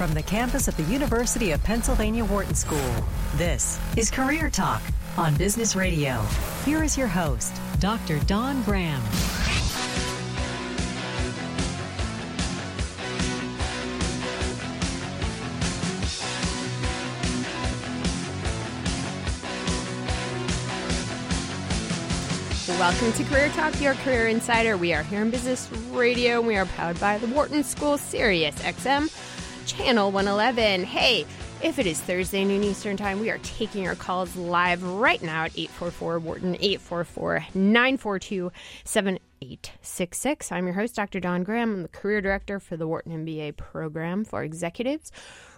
from the campus of the University of Pennsylvania Wharton School. This is Career Talk on Business Radio. Here is your host, Dr. Don Graham. Welcome to Career Talk, your career insider. We are here in Business Radio and we are powered by the Wharton School Sirius XM Channel 111. Hey, if it is Thursday, noon Eastern Time, we are taking your calls live right now at 844 Wharton, 844 942 7866. I'm your host, Dr. Don Graham. I'm the career director for the Wharton MBA program for executives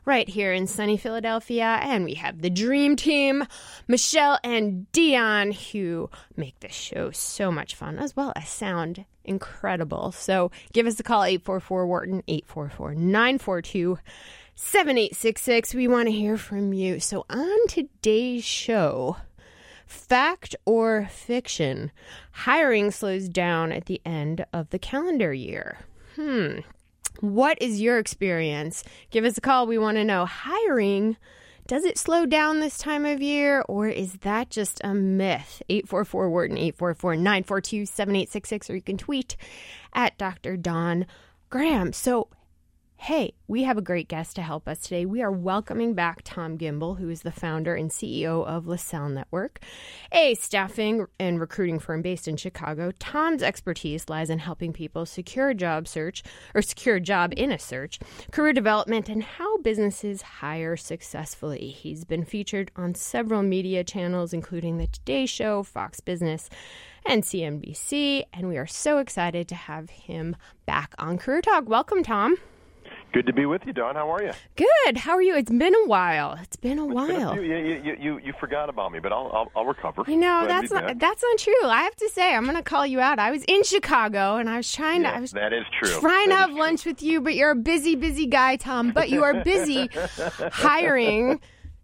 right here in sunny Philadelphia. And we have the dream team, Michelle and Dion, who make this show so much fun, as well as sound incredible. So give us a call, 844 Wharton, 844 942 7866. We want to hear from you. So on today's show, fact or fiction, hiring slows down at the end of the calendar year. Hmm. What is your experience? Give us a call. We want to know hiring. Does it slow down this time of year or is that just a myth? 844 Wharton, 844 942 7866, or you can tweet at Dr. Don Graham. So, Hey, we have a great guest to help us today. We are welcoming back Tom Gimbel, who is the founder and CEO of LaSalle Network, a staffing and recruiting firm based in Chicago. Tom's expertise lies in helping people secure a job search or secure a job in a search, career development, and how businesses hire successfully. He's been featured on several media channels, including The Today Show, Fox Business, and CNBC, and we are so excited to have him back on Career Talk. Welcome, Tom. Good to be with you, Don. How are you? Good. How are you? It's been a while. It's been a It's while. been a few- you, you, you, you forgot about me, but I'll, I'll, I'll recover. You know Glad that's not that's not true. I have to say, I'm going to call you out. I was in Chicago and I was trying to I was that is true. trying to That have true. lunch with you, but you're a busy, busy guy, Tom. But you are busy hiring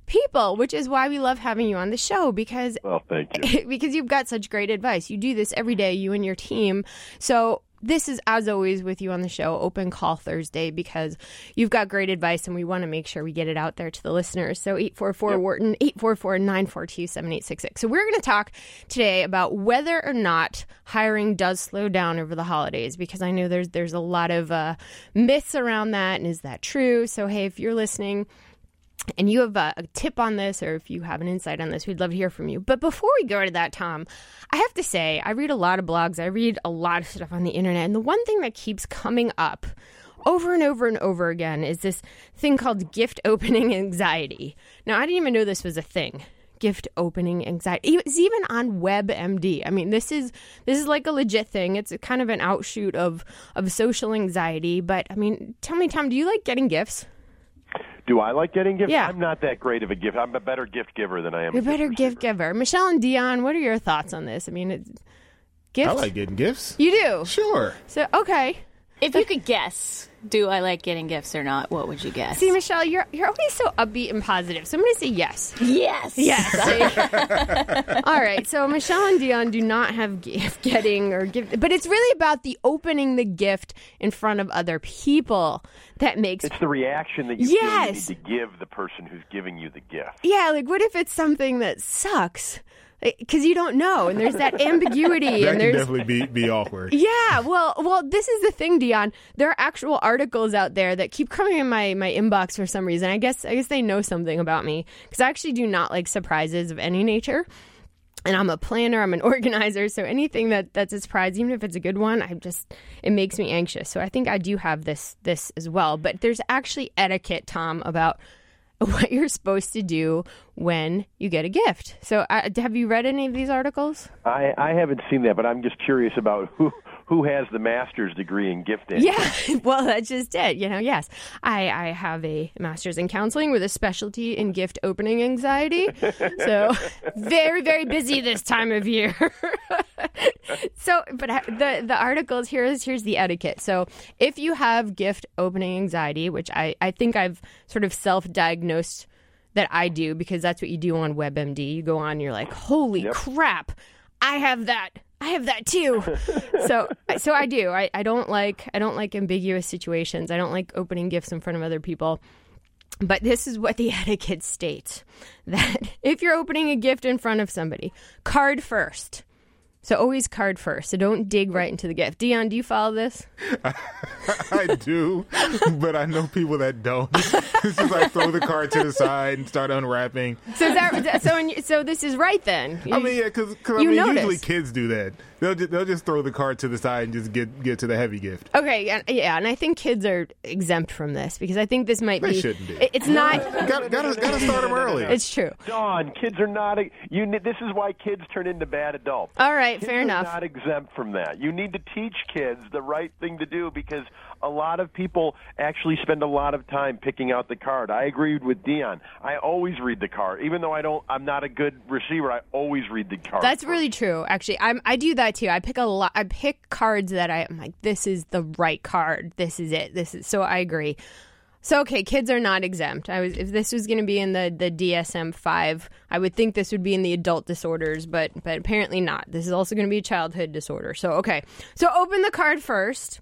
people, which is why we love having you on the show because Well, thank you. because you've got such great advice. You do this every day, you and your team. So this is as always with you on the show, open call Thursday because you've got great advice and we want to make sure we get it out there to the listeners. So 844 Wharton, 844 942 7866. So we're going to talk today about whether or not hiring does slow down over the holidays because I know there's there's a lot of uh, myths around that and is that true? So hey, if you're listening, and you have a, a tip on this or if you have an insight on this, we'd love to hear from you. But before we go to that, Tom, I have to say, I read a lot of blogs, I read a lot of stuff on the internet, and the one thing that keeps coming up over and over and over again is this thing called gift opening anxiety. Now, I didn't even know this was a thing. Gift opening anxiety. It's even on WebMD. I mean, this is this is like a legit thing. It's kind of an outshoot of of social anxiety. But I mean, tell me, Tom, do you like getting gifts? Do I like getting gifts? Yeah. I'm not that great of a gift. I'm a better gift giver than I am. You're a a better gift gift giver. Michelle and Dion, what are your thoughts on this? I mean, it's, gifts. I like getting gifts. you do. Sure. So okay. If you could guess, do I like getting gifts or not? What would you guess? See, Michelle, you're you're always so upbeat and positive. So I'm going to say yes. yes. Yes. All right. So Michelle and Dion do not have gift getting or gift, but it's really about the opening the gift in front of other people that makes. It's the reaction that you Yes. feel you need to give the person who's giving you the gift. Yeah, like what if it's something that sucks? Eh, because you don't know, and there's that ambiguity, That and can there's definitely be, be awkward. Yeah, well, well, this is the thing, Dion. There are actual articles out there that keep coming in my my inbox for some reason. I guess I guess they know something about me because I actually do not like surprises of any nature. And I'm a planner, I'm an organizer, so anything that that's a surprise, even if it's a good one, I just it makes me anxious. So I think I do have this this as well. But there's actually etiquette, Tom, about what you're supposed to do when you get a gift. So uh, have you read any of these articles? I, I haven't seen that, but I'm just curious about who who has the master's degree in gifting. Yeah, well, that's just it. You know, yes, I, I have a master's in counseling with a specialty in gift opening anxiety. So very, very busy this time of year. so, but the the articles here's here's the etiquette. So, if you have gift opening anxiety, which I I think I've sort of self diagnosed that I do because that's what you do on WebMD. You go on, you're like, holy crap, I have that. I have that too. so so I do. I, I don't like I don't like ambiguous situations. I don't like opening gifts in front of other people. but this is what the etiquette states that if you're opening a gift in front of somebody, card first. So always card first. So don't dig right into the gift. Dion, do you follow this? I do, but I know people that don't. it's just like throw the card to the side and start unwrapping. So is that so? In, so this is right then. I mean, yeah, because I You mean, notice. usually kids do that. They'll just, they'll just throw the card to the side and just get get to the heavy gift. Okay, yeah, yeah, and I think kids are exempt from this because I think this might They be. shouldn't be. it- It's not. Got gotta gotta start them early. It's true. Don, kids are not. A, you. ne- This is why kids turn into bad adults. All right, Kids fair are enough. Not exempt from that. You need to teach kids the right thing to do because a lot of people actually spend a lot of time picking out the card. I agreed with Dion. I always read the card, even though I don't. I'm not a good receiver. I always read the card. That's really true. Actually, I'm, I do that too. I pick a lot. I pick cards that I, I'm like, this is the right card. This is it. This is. So I agree. So okay, kids are not exempt. I was if this was going to be in the the DSM five, I would think this would be in the adult disorders, but but apparently not. This is also going to be a childhood disorder. So okay, so open the card first.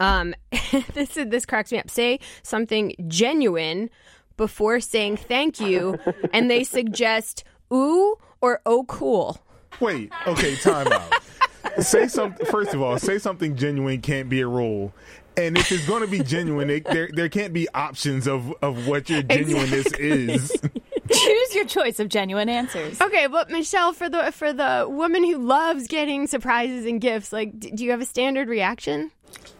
Um, this is this cracks me up. Say something genuine before saying thank you, and they suggest ooh or oh cool. Wait, okay, time out. say something. First of all, say something genuine can't be a rule. And if it's going to be genuine, it, there there can't be options of, of what your genuineness is. Choose your choice of genuine answers. Okay, but Michelle, for the for the woman who loves getting surprises and gifts, like, d- do you have a standard reaction?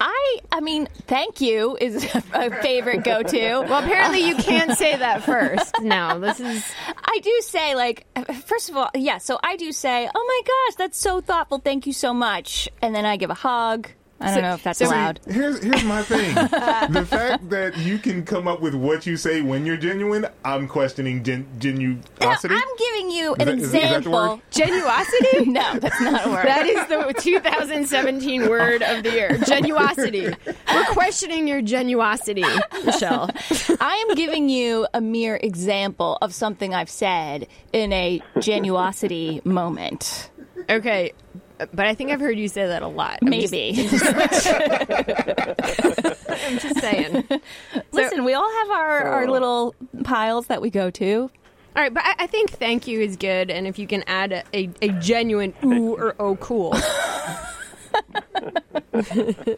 I, I mean, thank you is a favorite go-to. Well, apparently you can't say that first. No, this is I do say, like, first of all, yeah, so I do say, oh my gosh, that's so thoughtful. Thank you so much. And then I give a hug. I don't So- know if that's so- allowed. Here's here's my thing. the fact that you can come up with what you say when you're genuine, I'm questioning gen- No, genuosity. I'm giving you Is an that- is- is that the example. word? genuosity. no, that's not a word. That is the 2017 word of the year. Genuosity. We're questioning your genuosity, Michelle. I am giving you a mere example of something I've said in a genuosity moment. Okay, but I think I've heard you say that a lot. I'm just- Maybe. I'm just saying. Listen, we all have our, our little piles that we go to. All right, but I, I think thank you is good, and if you can add a, a, a genuine ooh or oh cool. the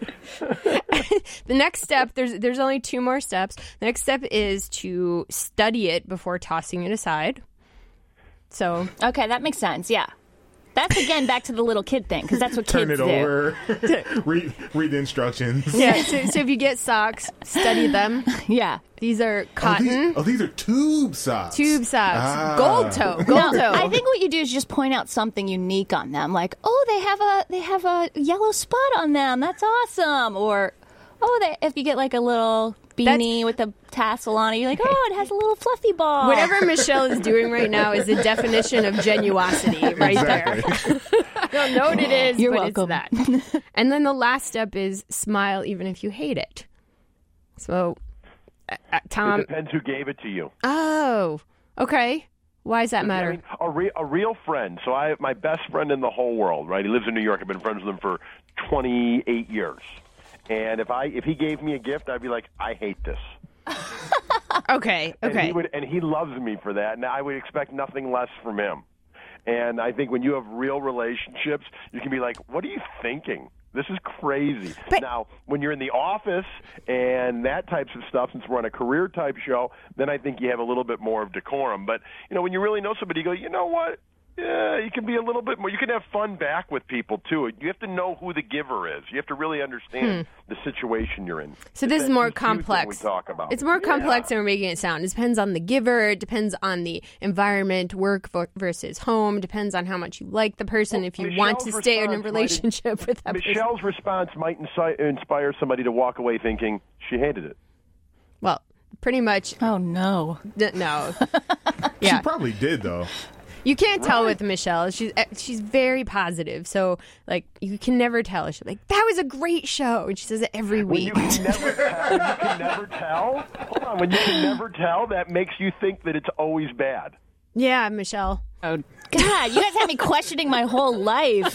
next step there's there's only two more steps. The next step is to study it before tossing it aside. So Okay, that makes sense. Yeah. That's again back to the little kid thing because that's what Turn kids it over. read read the instructions. yeah, so, so if you get socks, study them. Yeah. These are Oh cotton these, oh, these are tube socks. tube socks, Ah. gold toe, gold No, toe. I think what you do is just point out something unique on them, like, "Oh, they have a they have a yellow spot on them. That's awesome." Or, "Oh, they if you get like a little beanie with a tassel on it, you're like, "Oh, it has a little fluffy ball." Whatever Michelle is doing right now is the definition of genuosity right there. Exactly. I don't know what it is, You're but welcome. it's that. and then the last step is smile even if you hate it. So, uh, uh, It Tom. depends who gave it to you. Oh, okay. Why does that I matter? mean, a, re- a real friend. So I have my best friend in the whole world, right? He lives in New York. I've been friends with him for 28 years. And if I if he gave me a gift, I'd be like, I hate this. Okay, And okay. he would, and he loves me for that, and I would expect nothing less from him. And I think when you have real relationships, you can be like, "What are you thinking? This is crazy." But- now, when you're in the office and that types of stuff, since we're on a career type show, then I think you have a little bit more of decorum. But you know, when you really know somebody, you go, "You know what? Yeah, you can be a little bit more. You can have fun back with people too. You have to know who the giver is. You have to really understand the situation you're in. Hmm. So It's this is more complex. We talk about. It's more Yeah. complex than we're making it sound. It depends on the giver. It depends on the environment, work versus home. Depends on how much you like the person. if you want to stay in a response might- relationship with that person. Michelle's response might insi- inspire somebody to walk away thinking she hated it. Well, pretty much. oh no. d- No. She probably did though. You can't tell with Michelle. She's eh, she's very positive. So like you can never tell. She's like, "That was a great show," and she says it every When week. you can never tell, you can never tell. Hold on, when you can never tell, that makes you think that it's always bad. yeah, Michelle. Oh God, you guys had me questioning my whole life.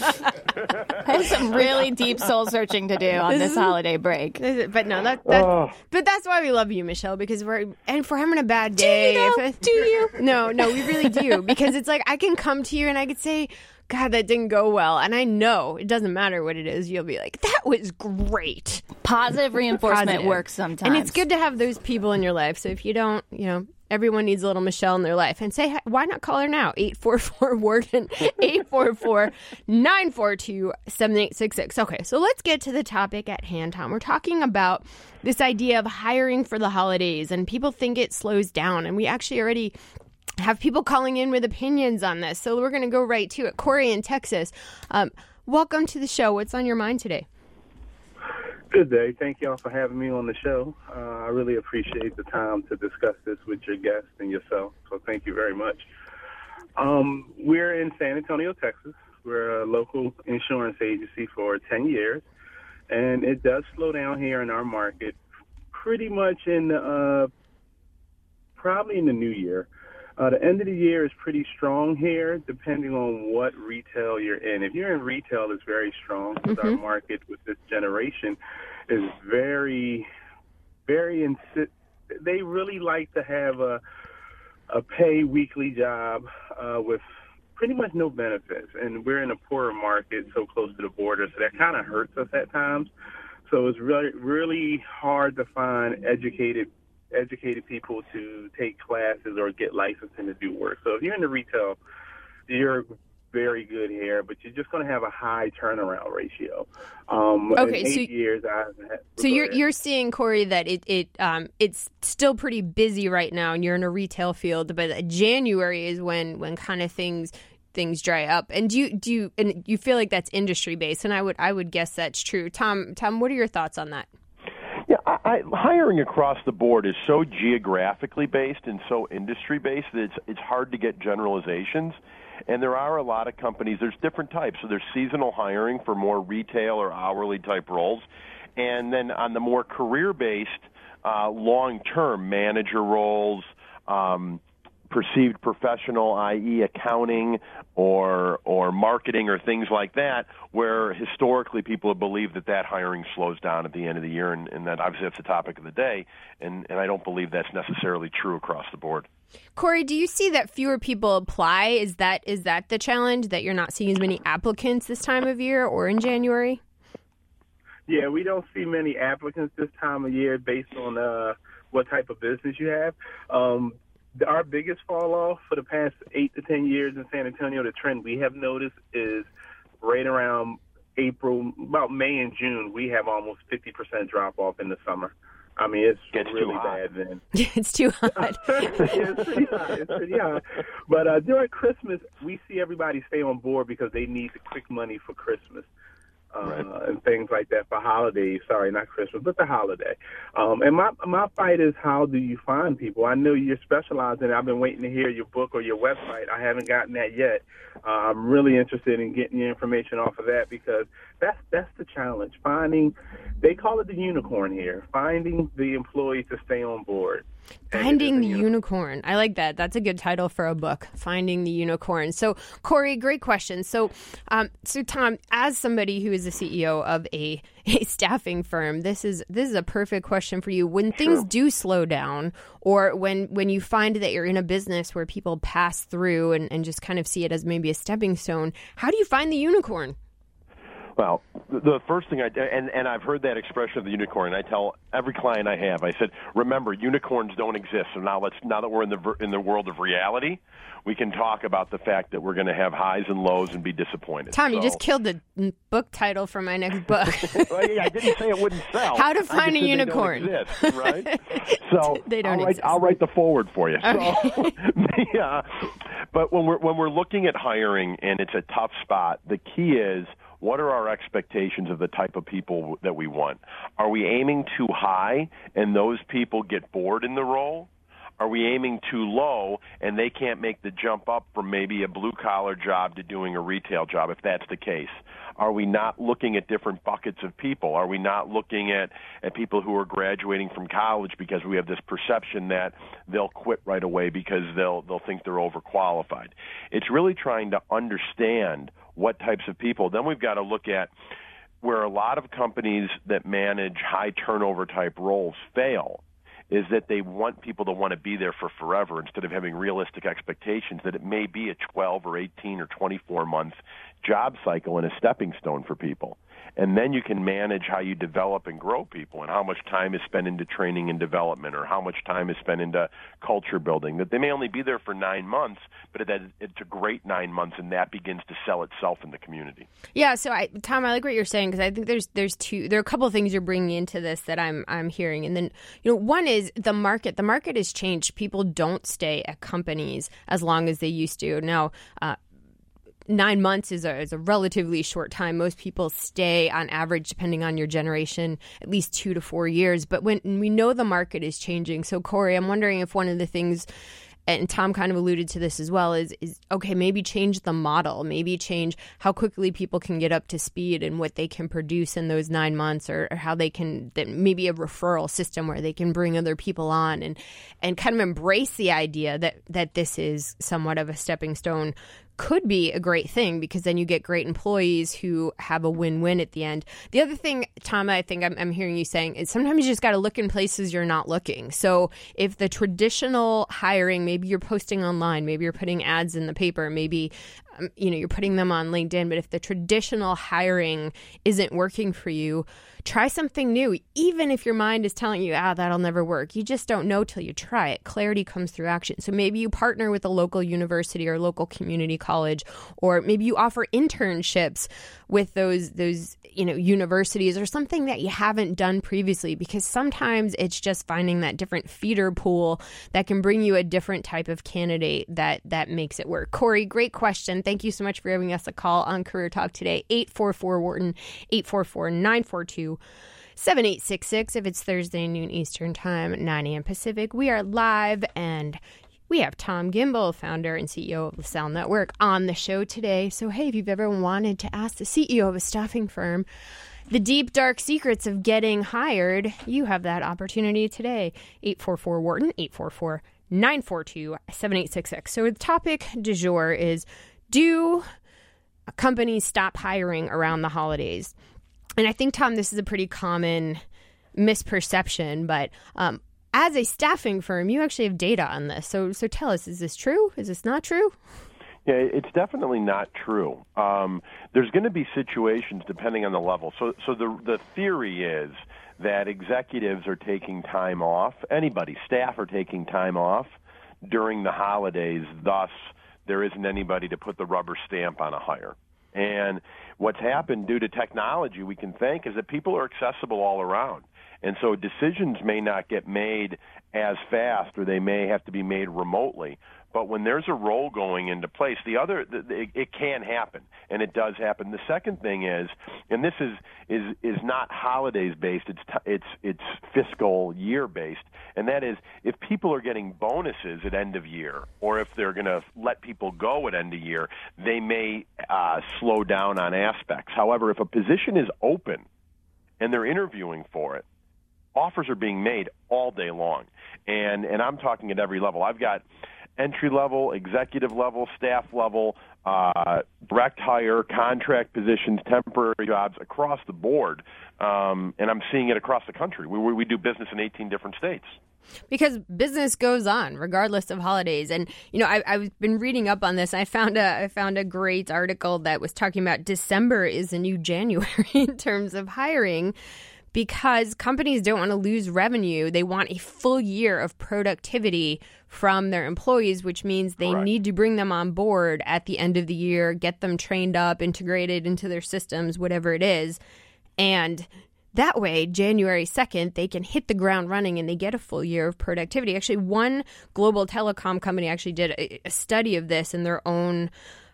I have some really deep soul searching to do on this holiday break. But no, that, that Oh. but that's why we love you, Michelle, because we're and if we're having a bad day, though? if Do you? No, no, we really do because it's like I can come to you and I could say, God, that didn't go well, and I know it doesn't matter what it is. You'll be like, that was great. Positive reinforcement Positive. works sometimes. And it's good to have those people in your life. So if you don't, you know, everyone needs a little Michelle in their life. And say, why not call her now? 844 Wharton, 844 942 7866. Okay, so let's get to the topic at hand, Tom. We're talking about this idea of hiring for the holidays, and people think it slows down. And we actually already have people calling in with opinions on this. So we're going to go right to it. Corey in Texas, um, welcome to the show. What's on your mind today? Good day. Thank y'all for having me on the show. Uh, I really appreciate the time to discuss this with your guest and yourself. So thank you very much. Um, we're in San Antonio, Texas. We're a local insurance agency for 10 years, and it does slow down here in our market pretty much in uh, probably in the new year. Uh, the end of the year is pretty strong here, depending on what retail you're in. If you're in retail, it's very strong because our market with this generation is very, very insi- They really like to have a a pay weekly job uh, with pretty much no benefits, and we're in a poorer market, so close to the border, so that kind of hurts us at times. So it's really really hard to find educated educated people to take classes or get licensing to do work. So if you're in the retail, you're very good here, but you're just going to have a high turnaround ratio. Um, Okay, so- years, had, So you're ahead. you're seeing Corey that it it um it's still pretty busy right now, and you're in a retail field, but January is when when kind of things things dry up. And do you do you and you feel like that's industry based? And I would I would guess that's true. Tom Tom, what are your thoughts on that? I, hiring across the board is so geographically based and so industry based that it's it's hard to get generalizations. And there are a lot of companies. There's different types. So there's seasonal hiring for more retail or hourly type roles, and then on the more career based, uh, long term manager roles. Um, perceived professional, i.e., accounting or or marketing or things like that, where historically people have believed that that hiring slows down at the end of the year, and, and that obviously that's the topic of the day, and and I don't believe that's necessarily true across the board. Corey, do you see that fewer people apply? Is that is that the challenge that you're not seeing as many applicants this time of year or in January? Yeah, we don't see many applicants this time of year based on uh, what type of business you have. Um, the- our biggest fall off for the past eight to ten years in San Antonio, the trend we have noticed is right around April, about May and June, we have almost 50% drop off in the summer. I mean, it's Gets too really hot. bad then. it's too hot. it's pretty hot. It's pretty hot. But uh, during Christmas, we see everybody stay on board because they need the quick money for Christmas. Uh, Right. and things like that for holidays. Sorry, not Christmas, but the holiday. Um, and my my fight is how do you find people? I know you're specialized in. it. I've been waiting to hear your book or your website. I haven't gotten that yet. Uh, I'm really interested in getting your information off of that because that's that's the challenge. Finding, they call it the unicorn here. Finding the employee to stay on board. Finding the unicorn. I like that. That's a good title for a book. Finding the unicorn. So, Corey, great question. So, um, so Tom, as somebody who is the CEO of a, a staffing firm, this is this is a perfect question for you. When things do slow down, or when when you find that you're in a business where people pass through and, and just kind of see it as maybe a stepping stone, how do you find the unicorn? Well, the first thing I and and I've heard that expression of the unicorn. And I tell every client I have, I said, remember, unicorns don't exist. So now let's now that we're in the in the world of reality, we can talk about the fact that we're going to have highs and lows and be disappointed. Tom, you just killed the book title for my next book. Well, yeah, I didn't say it wouldn't sell. How to find a said they don't unicorn. exist, right? So They don't I'll write, exist. I'll write the foreword for you. So, yeah. Uh, but when we're when we're looking at hiring and it's a tough spot, the key is what are our expectations of the type of people that we want? Are we aiming too high and those people get bored in the role? Are we aiming too low and they can't make the jump up from maybe a blue collar job to doing a retail job if that's the case? Are we not looking at different buckets of people? Are we not looking at, at people who are graduating from college because we have this perception that they'll quit right away because they'll they'll think they're overqualified? It's really trying to understand what types of people. Then we've got to look at where a lot of companies that manage high turnover type roles fail is that they want people to want to be there for forever instead of having realistic expectations that it may be a 12 or 18 or 24 month job cycle and a stepping stone for people. And then you can manage how you develop and grow people and how much time is spent into training and development or how much time is spent into culture building. That they may only be there for nine months, but it's a great nine months and that begins to sell itself in the community. Yeah. So, I, Tom, I like what you're saying because I think there's there's two there are a couple of things you're bringing into this that I'm I'm hearing, and then you know one is the market. The market has changed. People don't stay at companies as long as they used to. Now. Uh, nine months is a, is a relatively short time. Most people stay on average, depending on your generation, at least two to four years. But when we know the market is changing, so Corey, I'm wondering if one of the things and Tom kind of alluded to this as well is is okay maybe change the model maybe change how quickly people can get up to speed and what they can produce in those 9 months or, or how they can maybe a referral system where they can bring other people on and and kind of embrace the idea that that this is somewhat of a stepping stone could be a great thing because then you get great employees who have a win-win at the end. The other thing, Tom, I think I'm, I'm hearing you saying is sometimes you just got to look in places you're not looking. So if the traditional hiring, maybe you're posting online, maybe you're putting ads in the paper, maybe um, you know you're putting them on LinkedIn, but if the traditional hiring isn't working for you, try something new. Even if your mind is telling you, ah, that'll never work, you just don't know till you try it. Clarity comes through action. So maybe you partner with a local university or local community college, or maybe you offer internships with those those you know universities or something that you haven't done previously because sometimes it's just finding that different feeder pool that can bring you a different type of candidate that that makes it work corey great question thank you so much for giving us a call on career talk today 844 wharton 844 942 7866 if it's Thursday noon Eastern Time, 9 a.m. Pacific. We are live and we have Tom Gimbel, founder and CEO of LaSalle Network, on the show today. So, hey, if you've ever wanted to ask the CEO of a staffing firm the deep, dark secrets of getting hired, you have that opportunity today. 844 Wharton, 844 942 7866. So, the topic du jour is Do companies stop hiring around the holidays? And I think, Tom, this is a pretty common misperception, but um, as a staffing firm, you actually have data on this. So, so tell us, is this true? Is this not true? Yeah, it's definitely not true. Um, there's going to be situations depending on the level. So, so the the theory is that executives are taking time off. Anybody, staff are taking time off during the holidays. Thus, there isn't anybody to put the rubber stamp on a hire. And what's happened due to technology, we can think, is that people are accessible all around. And so decisions may not get made as fast or they may have to be made remotely. But when there's a role going into place, the other the, the, it can happen, and it does happen. The second thing is, and this is is is not holidays based. It's it's it's fiscal year based, and that is if people are getting bonuses at end of year, or if they're going to let people go at end of year, they may uh, slow down on aspects. However, if a position is open and they're interviewing for it, offers are being made all day long, and and I'm talking at every level. I've got entry level, executive level, staff level, uh, direct hire, contract positions, temporary jobs across the board, um, and I'm seeing it across the country. We we do business in 18 different states. Because business goes on regardless of holidays. And you know I, have been reading up on this. I found a i found a great article that was talking about december is a new january in terms of hiring because companies don't want to lose revenue. They want a full year of productivity from their employees, which means they Correct. need to bring them on board at the end of the year, get them trained up, integrated into their systems, whatever it is. And that way, January 2nd, they can hit the ground running and they get a full year of productivity. Actually, one global telecom company actually did a, a study of this in their own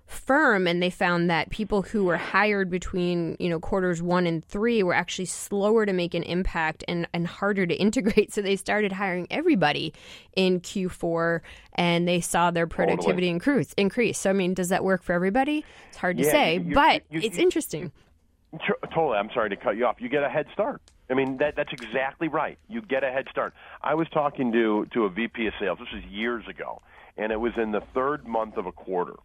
firm and they found that people who were hired between you know quarters one and three were actually slower to make an impact and, and harder to integrate so they started hiring everybody in q4 and they saw their productivity Totally. increase increase so i mean does that work for everybody it's hard to Yeah, say you- you- but you- it's interesting Totally. I'm sorry to cut you off. You get a head start. I mean, that that's exactly right. You get a head start. I was talking to to a VP of sales. This was years ago, and it was in the third month of a quarter.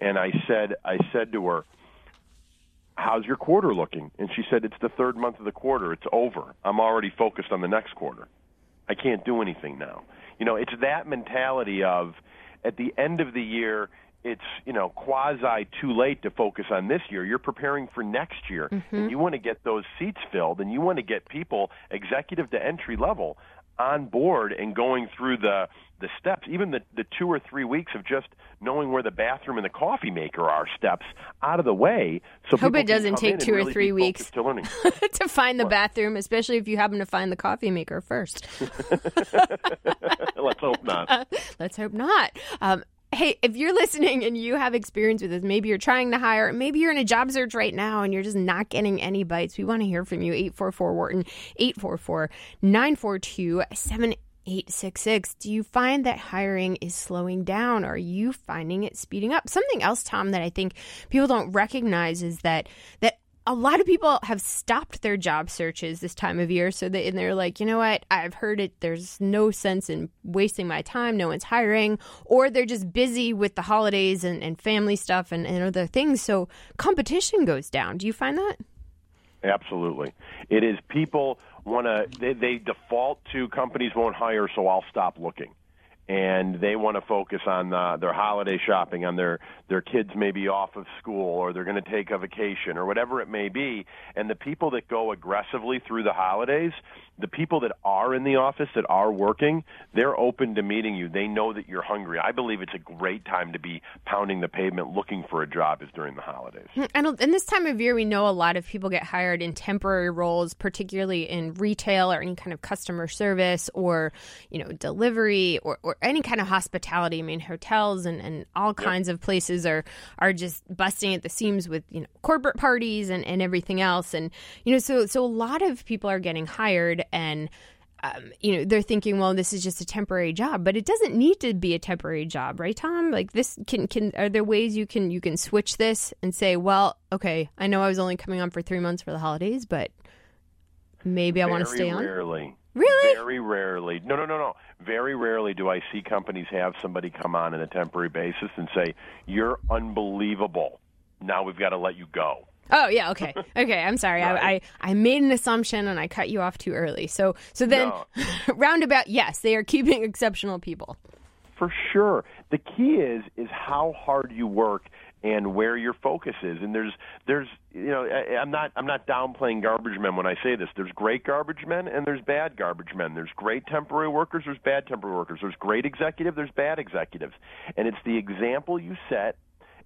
And I said, I said to her, "How's your quarter looking?" And she said, "It's the third month of the quarter. It's over. I'm already focused on the next quarter. I can't do anything now." You know, it's that mentality of at the end of the year, it's you know quasi too late to focus on this year. You're preparing for next year, and mm-hmm. you want to get those seats filled, and you want to get people, executive to entry level, on board and going through the the steps. Even the the two or three weeks of just knowing where the bathroom and the coffee maker are steps out of the way. So Hope it doesn't take two or really three weeks. To learning. to find the bathroom especially if you happen to find the coffee maker first Let's hope not. Let's hope not. Um, hey, if you're listening and you have experience with this, maybe you're trying to hire, maybe you're in a job search right now and you're just not getting any bites. We want to hear from you. 844 Wharton, 844 942 7866. Do you find that hiring is slowing down? Or Are you finding it speeding up? Something else, Tom, that I think people don't recognize is that that a lot of people have stopped their job searches this time of year so that and they're like you know what? I've heard it. There's no sense in wasting my time. No one's hiring. Or they're just busy with the holidays and, and family stuff and, and other things. So competition goes down. Do you find that? Absolutely. It is people want to, they, they default to companies won't hire, so I'll stop looking. And they want to focus on uh, their holiday shopping, on their their kids maybe off of school, or they're going to take a vacation, or whatever it may be. And the people that go aggressively through the holidays, the people that are in the office that are working, they're open to meeting you. They know that you're hungry. I believe it's a great time to be pounding the pavement looking for a job is during the holidays. Hmm, and in this time of year, we know a lot of people get hired in temporary roles, particularly in retail or any kind of customer service or, you know, delivery or, or any kind of hospitality. I mean, hotels and, and all kinds of places are are just busting at the seams with, you know, corporate parties and, and everything else. And, you know, so so a lot of people are getting hired and um, you know they're thinking well this is just a temporary job but it doesn't need to be a temporary job right tom like this can can are there ways you can you can switch this and say well okay i know i was only coming on for three months for the holidays but maybe i want to stay on Rarely. Really? Very rarely. No, no, no, no. Very rarely do I see companies have somebody come on on a temporary basis and say, "You're unbelievable. Now we've got to let you go." Oh yeah okay okay i'm sorry I, I i made an assumption and i cut you off too early so so then No. roundabout yes they are keeping exceptional people For sure. The key is is how hard you work and where your focus is. And there's there's you know I, I'm not I'm not downplaying garbage men when I say this. There's great garbage men and there's bad garbage men. There's great temporary workers. There's bad temporary workers. There's great executive. There's bad executives. And it's the example you set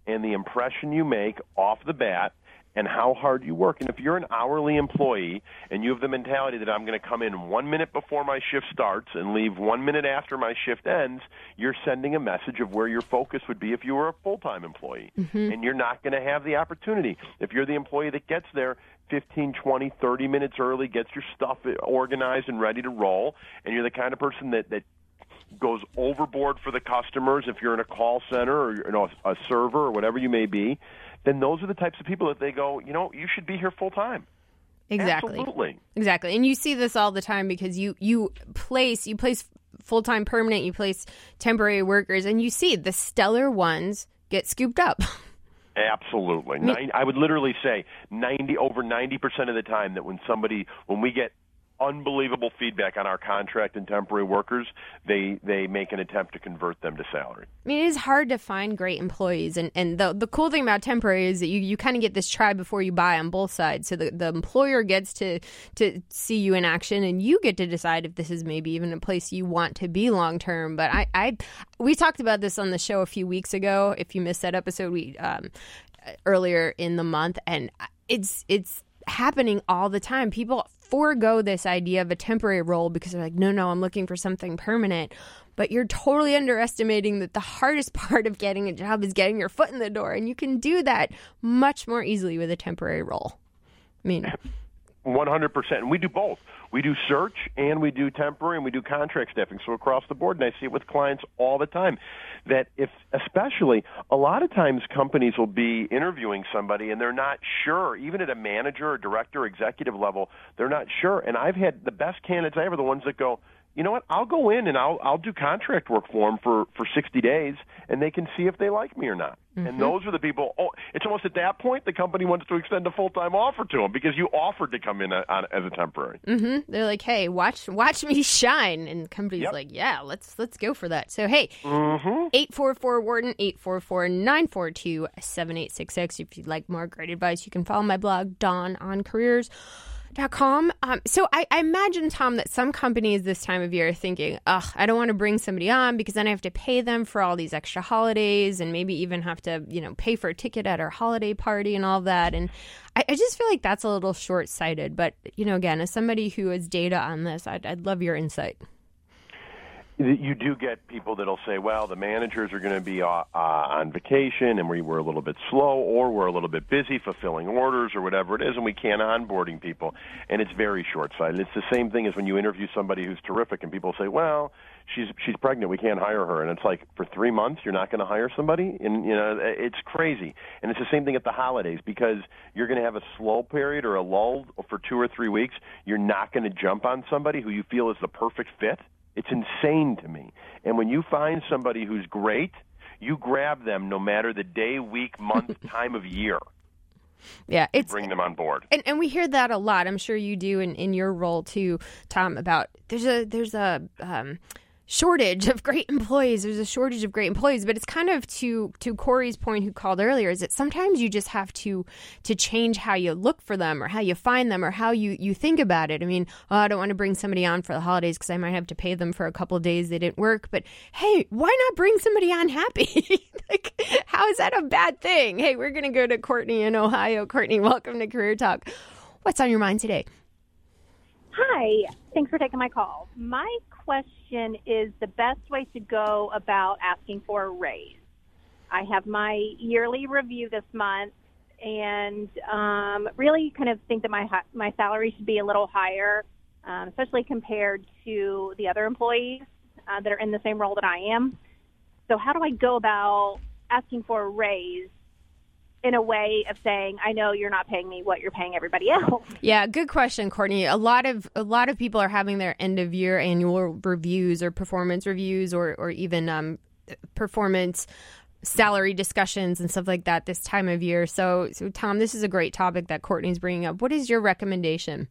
and the impression you make off the bat and how hard you work. And if you're an hourly employee and you have the mentality that I'm going to come in one minute before my shift starts and leave one minute after my shift ends, you're sending a message of where your focus would be if you were a full time employee. Mm-hmm. And you're not going to have the opportunity. If you're the employee that gets there 15, 20, 30 minutes early, gets your stuff organized and ready to roll, and you're the kind of person that, that goes overboard for the customers if you're in a call center or you know a server or whatever you may be then those are the types of people that they go you know you should be here full time exactly absolutely Exactly. And you see this all the time because you you place you place full-time permanent, you place temporary workers and you see the stellar ones get scooped up. absolutely Nine, i would literally say 90 over 90% of the time that when somebody when we get unbelievable feedback on our contract and temporary workers they they make an attempt to convert them to salary I mean, it is hard to find great employees, and, and the the cool thing about temporary is that you, you kind of get this try before you buy on both sides. So the, the employer gets to to see you in action, and you get to decide if this is maybe even a place you want to be long term. But I, I we talked about this on the show a few weeks ago. If you missed that episode, we um, earlier in the month, and it's it's happening all the time. People forego this idea of a temporary role because they're like, no, no, I'm looking for something permanent. but you're totally underestimating that the hardest part of getting a job is getting your foot in the door. And you can do that much more easily with a temporary role. I mean, 100%. And we do both. We do search and we do temporary and we do contract staffing. So across the board, and I see it with clients all the time, that if, especially, a lot of times companies will be interviewing somebody and they're not sure, even at a manager or director, executive level, they're not sure. And I've had the best candidates I ever, the ones that go, you know what? I'll go in and I'll I'll do contract work for them for for 60 days, and they can see if they like me or not. Mm-hmm. And those are the people. Oh, it's almost at that point the company wants to extend a full time offer to them because you offered to come in a, on, as a temporary. Mm-hmm. They're like, hey, watch watch me shine, and the company's yep. like, yeah, let's let's go for that. So hey, mm-hmm. eight four four Wharton eight four four nine four two seven eight six six. If you'd like more great advice, you can follow my blog Don on Careers. Com. Um, so I, I, imagine, Tom, that some companies this time of year are thinking, ugh, I don't want to bring somebody on because then I have to pay them for all these extra holidays and maybe even have to, you know, pay for a ticket at our holiday party and all that. And I, I just feel like that's a little short sighted. But, you know, again, as somebody who has data on this, I'd, I'd love your insight you do get people that'll say, well, the managers are going to be uh, uh, on vacation and we were a little bit slow or we're a little bit busy fulfilling orders or whatever it is and we can't onboarding people. And it's very short sighted. It's the same thing as when you interview somebody who's terrific and people say, well, she's she's pregnant, we can't hire her. And it's like, for three months, you're not going to hire somebody? And, you know, it's crazy. And it's the same thing at the holidays because you're going to have a slow period or a lull for two or three weeks. You're not going to jump on somebody who you feel is the perfect fit it's insane to me. And when you find somebody who's great, you grab them no matter the day, week, month, time of year. Yeah, it's bring them on board, and and we hear that a lot. I'm sure you do in, in your role too, Tom. About there's a there's a um, shortage of great employees. There's a shortage of great employees, but it's kind of to to Corey's point, who called earlier, is that sometimes you just have to to change how you look for them, or how you find them, or how you you think about it. I mean, oh, I don't want to bring somebody on for the holidays because I might have to pay them for a couple days they didn't work. But hey, why not bring somebody on happy? like, how is that a bad thing? Hey, we're gonna go to Courtney in Ohio. Courtney, welcome to Career Talk. What's on your mind today? Hi, thanks for taking my call. My question is the best way to go about asking for a raise. I have my yearly review this month and um, really kind of think that my my salary should be a little higher, um, especially compared to the other employees uh, that are in the same role that I am. So, how do I go about asking for a raise in a way of saying, I know you're not paying me what you're paying everybody else. Yeah, good question, Courtney. A lot of a lot of people are having their end of year annual reviews or performance reviews or or even um, performance salary discussions and stuff like that this time of year. So, so Tom, this is a great topic that Courtney's bringing up. What is your recommendation?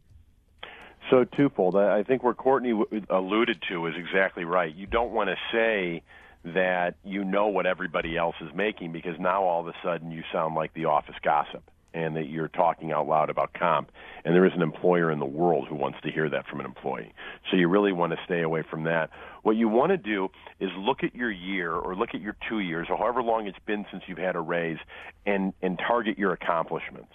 So twofold. I think where Courtney alluded to is exactly right. You don't want to say that you know what everybody else is making because now all of a sudden you sound like the office gossip and that you're talking out loud about comp. And there is an employer in the world who wants to hear that from an employee. So you really want to stay away from that. What you want to do is look at your year or look at your two years or however long it's been since you've had a raise and and target your accomplishments.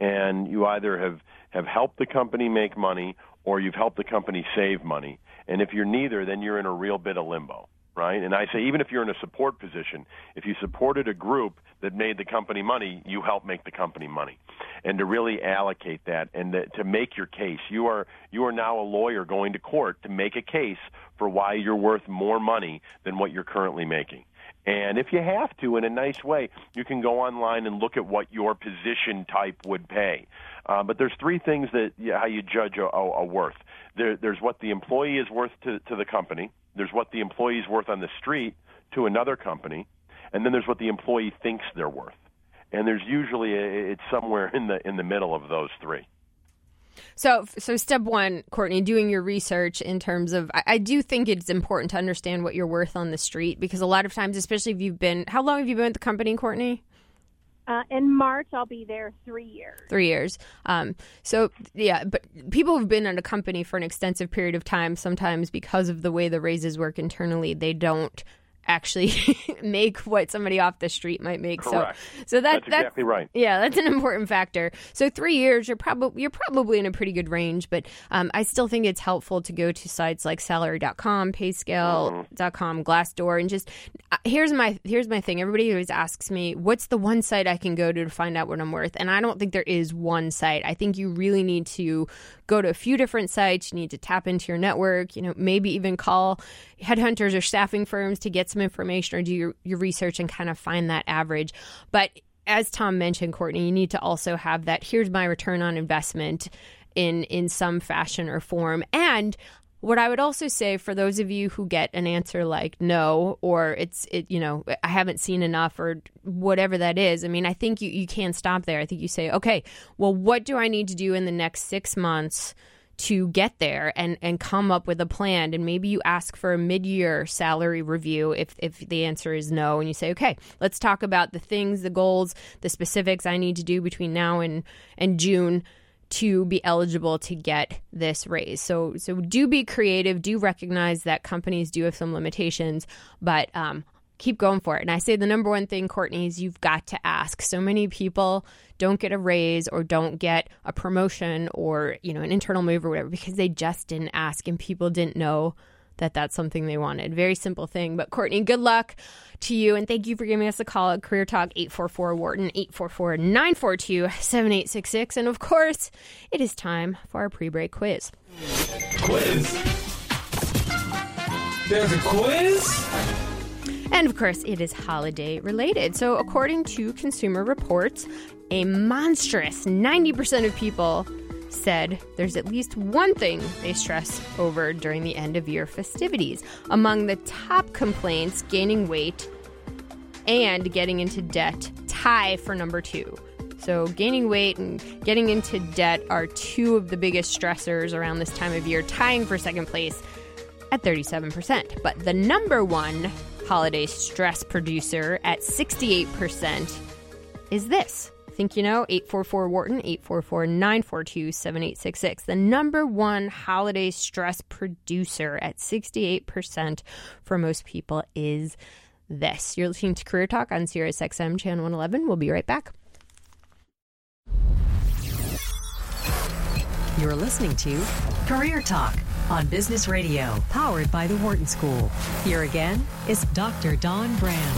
And you either have have helped the company make money or you've helped the company save money. And if you're neither then you're in a real bit of limbo right? And I say even if you're in a support position, if you supported a group that made the company money, you help make the company money. And to really allocate that and to make your case, you are you are now a lawyer going to court to make a case for why you're worth more money than what you're currently making. And if you have to, in a nice way, you can go online and look at what your position type would pay. Uh, but there's three things that yeah, how you judge a, a, a worth. There, there's what the employee is worth to, to the company. There's what the employee is worth on the street to another company, and then there's what the employee thinks they're worth. And there's usually a, it's somewhere in the in the middle of those three. So, so step one, Courtney, doing your research in terms of, I, I, do think it's important to understand what you're worth on the street because a lot of times, especially if you've been, how long have you been with the company, Courtney? Uh, in March, I'll be there three years. Three years. Um, so, yeah, but people who've been at a company for an extensive period of time, sometimes because of the way the raises work internally, they don't actually make what somebody off the street might make. Correct. So, so that That's exactly right. Yeah, that's an important factor. So three years, you're probably you're probably in a pretty good range, but um, I still think it's helpful to go to sites like Salary.com, PayScale.com, Glassdoor, and just uh, here's my here's my thing. Everybody always asks me, what's the one site I can go to to find out what I'm worth, and I don't think there is one site. I think you really need to go to a few different sites. You need to tap into your network. You know, maybe even call headhunters or staffing firms to get some information or do your, your research and kind of find that average. But as Tom mentioned, Courtney, you need to also have that here's my return on investment in in some fashion or form. And what I would also say for those of you who get an answer like no or it's it you know I haven't seen enough or whatever that is, I mean I think you you can stop there. I think you say, "Okay, well what do I need to do in the next 6 months?" To get there and and come up with a plan and maybe you ask for a mid-year salary review if if the answer is no and you say okay let's talk about the things the goals the specifics I need to do between now and and June to be eligible to get this raise. So so do be creative, do recognize that companies do have some limitations, but um keep going for it. And I say the number one thing, Courtney, is you've got to ask. So many people don't get a raise or don't get a promotion or, you know, an internal move or whatever because they just didn't ask and people didn't know that that's something they wanted. Very simple thing. But Courtney, good luck to you. And thank you for giving us a call at Career Talk 844 Wharton 844 942 7866. And of course, it is time for our pre break quiz. Quiz? There's a quiz? And of course, it is holiday related. So, according to Consumer Reports, a monstrous 90% of people said there's at least one thing they stress over during the end of year festivities. Among the top complaints, gaining weight and getting into debt tie for number two. So, gaining weight and getting into debt are two of the biggest stressors around this time of year, tying for second place at 37%. But the number one holiday stress producer at 68% is this. Think you know? 844 Wharton, 844 942 7866. The number one holiday stress producer at 68% for most people is this. You're listening to Career Talk on Sirius XM Channel 111. We'll be right back. You're listening to Career Talk on Business Radio, powered by the Wharton School. Here again is Dr. Don Graham.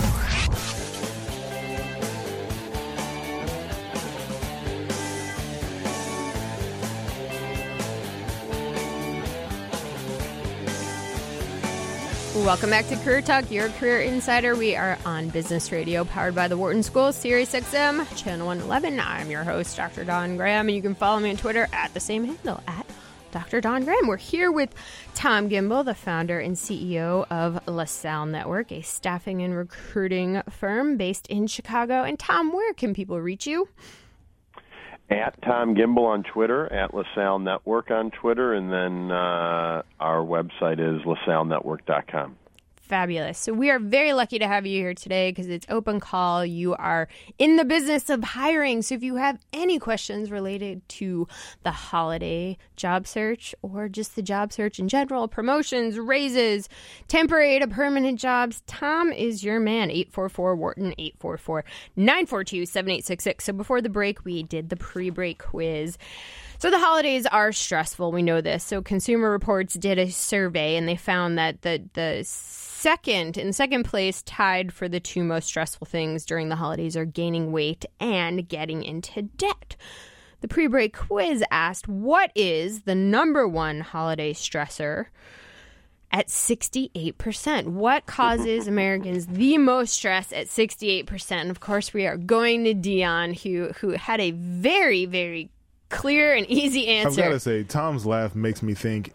Welcome back to Career Talk, your career insider. We are on Business Radio, powered by the Wharton School, Sirius XM, Channel 111. I'm your host, Dr. Don Graham, and you can follow me on Twitter at the same handle, at Dr. Don Graham. We're here with Tom Gimbel, the founder and CEO of LaSalle Network, a staffing and recruiting firm based in Chicago. And Tom, where can people reach you? At Tom Gimbel on Twitter, at LaSalle Network on Twitter, and then uh, our website is lasallenetwork.com. Fabulous. So we are very lucky to have you here today because it's open call. You are in the business of hiring. So if you have any questions related to the holiday job search or just the job search in general, promotions, raises, temporary to permanent jobs, Tom is your man. 844 Wharton, 844 942 7866. So before the break, we did the pre break quiz. So the holidays are stressful. We know this. So Consumer Reports did a survey and they found that the the second in second place tied for the two most stressful things during the holidays are gaining weight and getting into debt. The pre-break quiz asked what is the number one holiday stressor at 68%. What causes Americans the most stress at 68%? And of course, we are going to Dion who who had a very very clear and easy answer. I've got to say, Tom's laugh makes me think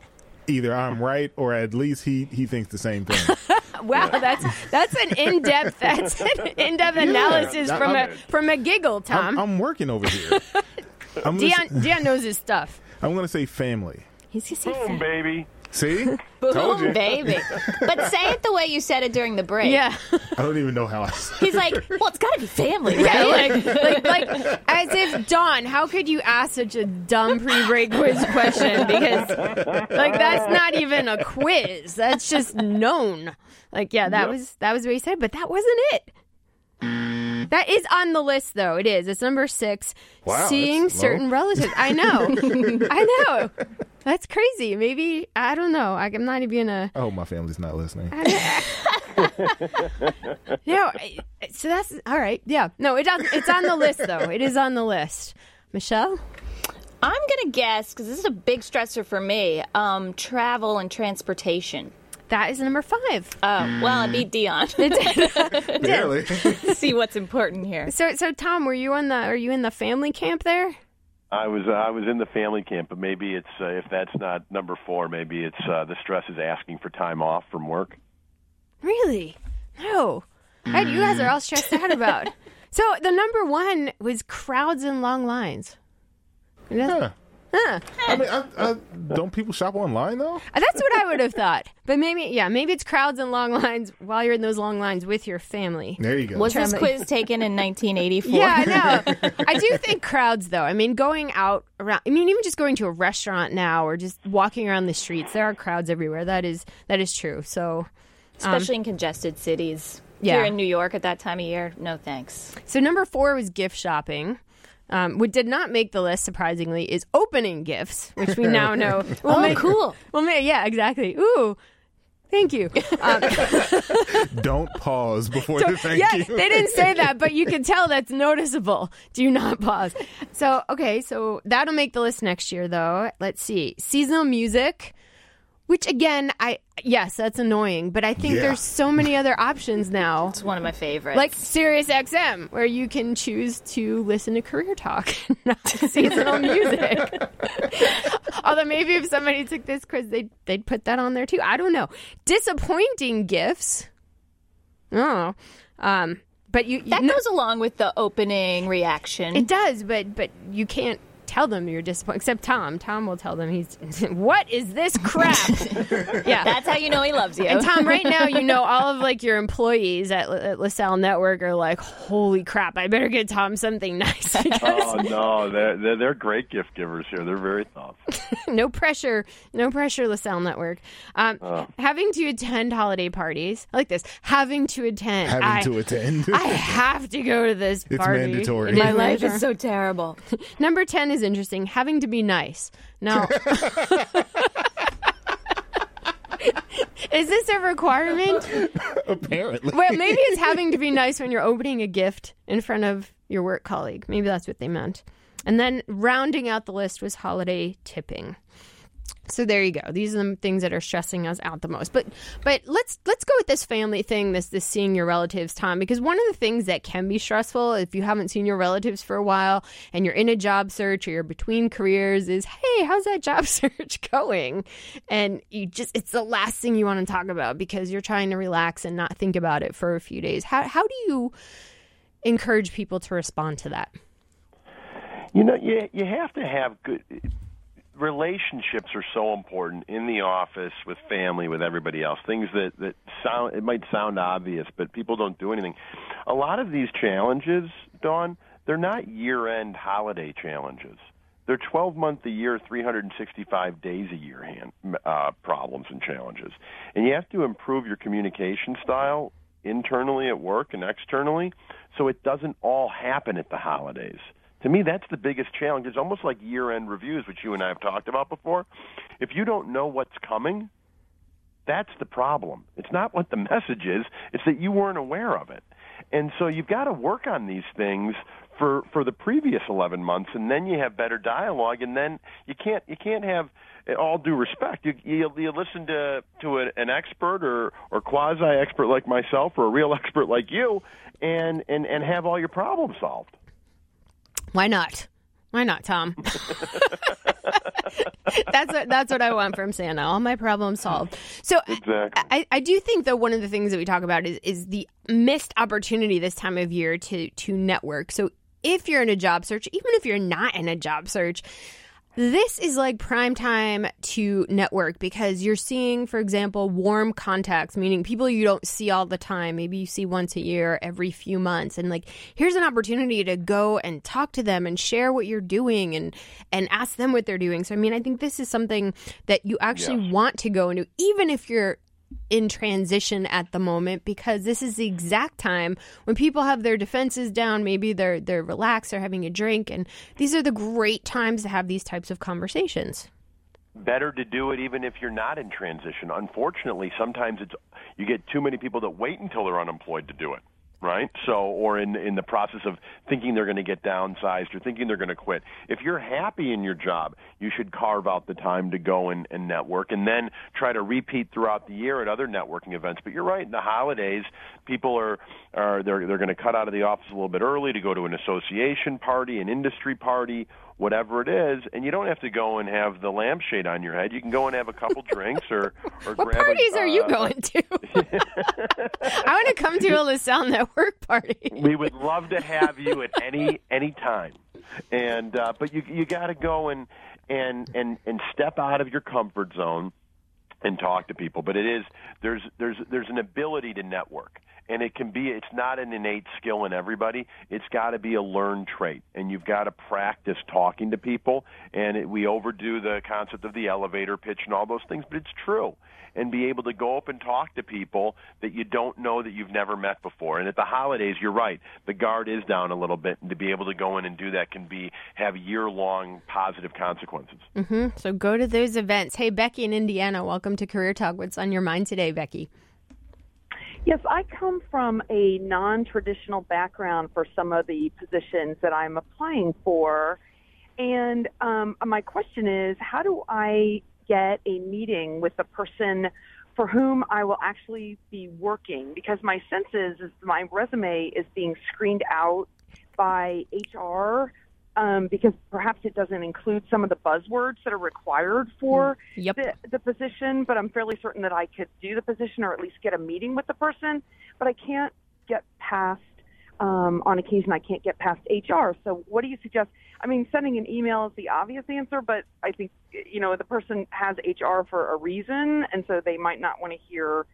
either I'm right or at least he he thinks the same thing. wow, that's that's an in depth that's an in depth analysis Yeah, from I'm- a from a giggle, Tom. I'm, I'm working over here. I'm gonna, Dion say, Dion knows his stuff. I'm gonna say family. He's gonna say Boom, fam- baby. See, told you. Boom, baby. But say it the way you said it during the break. Yeah. I don't even know how I. Said. It. He's like, well, it's got to be family, right? Yeah, like, like, like, as if Dawn, how could you ask such a dumb pre-break quiz question? Because, like, that's not even a quiz. That's just known. Like, yeah, that was that was what he said, but that wasn't it. That is on the list, though. It is. It's number six. Wow, seeing certain relatives. I know. I know. That's crazy. Maybe I don't know. I- I'm not even gonna. Hope my family's not listening. No, so that's all right. Yeah, no, it does. It's on the list though. It is on the list. Michelle, I'm going to guess, because this is a big stressor for me, um, travel and transportation. That is number five. Oh, well, I beat Dion. Barely. See what's important here. So, so Tom, were you on the? Are you in the family camp there? I was uh, I was in the family camp, but maybe it's uh, if that's not number four, maybe it's uh, the stress is asking for time off from work. Really? No. Right, you guys are all stressed out about. So the number one was crowds and long lines. Yeah. Huh. I mean, I, I, don't people shop online though? Uh, That's what I would have thought. But maybe, yeah, maybe it's crowds and long lines while you're in those long lines with your family. There you go. Was this quiz taken in 1984? Yeah, I know. I do think crowds, though. I mean, going out around. I mean, even just going to a restaurant now, or just walking around the streets, there are crowds everywhere. That is that is true. So, Especially in congested cities. Yeah. Here in New York at that time of year, no thanks. so number four was gift shopping. Um, what did not make the list, surprisingly, is opening gifts, which we now know. Well, Oh, cool. Well, ma- yeah, exactly. Ooh, thank you. Um, Don't pause before the thank yeah, you. they didn't say that, but you can tell that's noticeable. Do not pause. So, okay, so that'll make the list next year, though. Let's see. Seasonal music, which again, I yes, that's annoying, but I think Yeah. there's so many other options now. It's one of my favorites. Like Sirius XM, where you can choose to listen to career talk, not to seasonal music. Although maybe if somebody took this quiz, they'd they'd put that on there too. I don't know. Disappointing gifts. Oh, um, but you, you that no- goes along with the opening reaction. it does, but but you can't tell them you're disappointed. Except Tom. Tom will tell them he's. what is this crap? yeah. That's how you know he loves you. and Tom, right now, you know all of like your employees at, at LaSalle Network are like, "Holy crap! I better get Tom something nice." Because Oh no, they're, they're they're great gift givers here. They're very thoughtful. no pressure, no pressure, LaSalle Network. Um, Having to attend holiday parties, I like this. Having to attend. Having I, to attend. I have to go to this It's party. mandatory. My life is so terrible. Number 10 is interesting. Having to be nice. Now, is this a requirement? Apparently. Well, maybe it's having to be nice when you're opening a gift in front of your work colleague. Maybe that's what they meant. And then rounding out the list was holiday tipping. So there you go. These are the things that are stressing us out the most. But but let's let's go with this family thing, this this seeing your relatives, Tom, because one of the things that can be stressful if you haven't seen your relatives for a while and you're in a job search or you're between careers is, hey, how's that job search going? And you just it's the last thing you want to talk about because you're trying to relax and not think about it for a few days. How how do you encourage people to respond to that? You know, you you have to have good relationships are so important in the office with family with everybody else. Things that that sound it might sound obvious but people don't do anything. A lot of these challenges dawn they're not year end holiday challenges. They're 12 month a year 365 days a year hand, uh, problems and challenges. And you have to improve your communication style internally at work and externally so it doesn't all happen at the holidays to me, that's the biggest challenge. It's almost like year-end reviews, which you and I have talked about before. If you don't know what's coming, that's the problem. It's not what the message is; it's that you weren't aware of it. And so you've got to work on these things for for the previous 11 months, and then you have better dialogue. And then you can't you can't have eh, all due respect. You you, you listen to to a, an expert or or quasi expert like myself or a real expert like you, and and and have all your problems solved. Why not? Why not, Tom? that's what that's what I want from Santa. All my problems solved. So Exactly. I, I do think though one of the things that we talk about is is the missed opportunity this time of year to to network. So if you're in a job search, even if you're not in a job search, This is like prime time to network because you're seeing, for example, warm contacts, meaning people you don't see all the time. Maybe you see once a year, every few months. And like, here's an opportunity to go and talk to them and share what you're doing and, and ask them what they're doing. So, I mean, I think this is something that you actually Yes. want to go into, even if you're in transition at the moment because this is the exact time when people have their defenses down maybe they're they're relaxed they're having a drink and these are the great times to have these types of conversations better to do it even if you're not in transition. Unfortunately, sometimes it's you get too many people that wait until they're unemployed to do it. Right? So, or in in the process of thinking they're going to get downsized or thinking they're going to quit. If you're happy in your job, you should carve out the time to go and, and network, and then try to repeat throughout the year at other networking events. But you're right. In the holidays, people are are they're they're going to cut out of the office a little bit early to go to an association party, an industry party, whatever it is, and you don't have to go and have the lampshade on your head. You can go and have a couple drinks or or what grab a, parties are you uh, going to? I want to come to a LaSalle Network party. We would love to have you at any any time. And uh but you you got to go and and and and step out of your comfort zone and talk to people. But it is there's there's there's an ability to network and it can be it's not an innate skill in everybody. It's got to be a learned trait and you've got to practice talking to people. And it, we overdo the concept of the elevator pitch and all those things but it's true. And be able to go up and talk to people that you don't know that you've never met before. And at the holidays you're right the guard is down a little bit and to be able to go in and do that can be have year long positive consequences. Hmm so go to those events. Hey becky in indiana welcome to career talk. What's on your mind today becky Yes, I come from a non traditional background for some of the positions that I'm applying for. And um, my question is how do I get a meeting with the person for whom I will actually be working? Because my sense is, is my resume is being screened out by HR um, because perhaps it doesn't include some of the buzzwords that are required for Yep. the, the position, but I'm fairly certain that I could do the position or at least get a meeting with the person. But I can't get past, um, on occasion, I can't get past HR. So what do you suggest? I mean, sending an email is the obvious answer, but I think, you know, the person has HR for a reason, and so they might not want to hear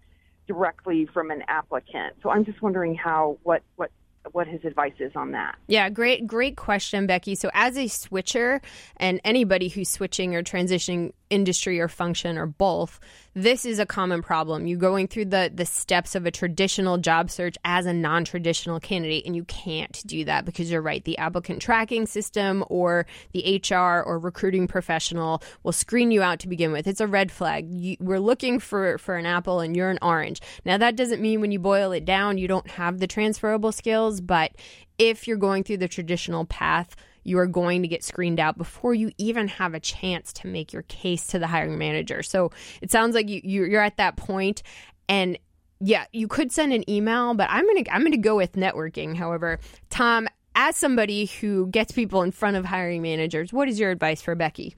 directly from an applicant. So I'm just wondering how, what, what, what his advice is on that. Yeah, great, great question, Becky. So, as a switcher and anybody who's switching or transitioning industry or function or both, this is a common problem. You're going through the the steps of a traditional job search as a non-traditional candidate, and you can't do that because you're right. The applicant tracking system or the HR or recruiting professional will screen you out to begin with. It's a red flag. You, we're looking for for an apple, and you're an orange. Now, that doesn't mean when you boil it down, you don't have the transferable skills, but if you're going through the traditional path, you are going to get screened out before you even have a chance to make your case to the hiring manager. So it sounds like you you- you're at that point, and yeah, you could send an email, but I'm gonna I'm gonna go with networking. However, Tom, as somebody who gets people in front of hiring managers, what is your advice for Becky?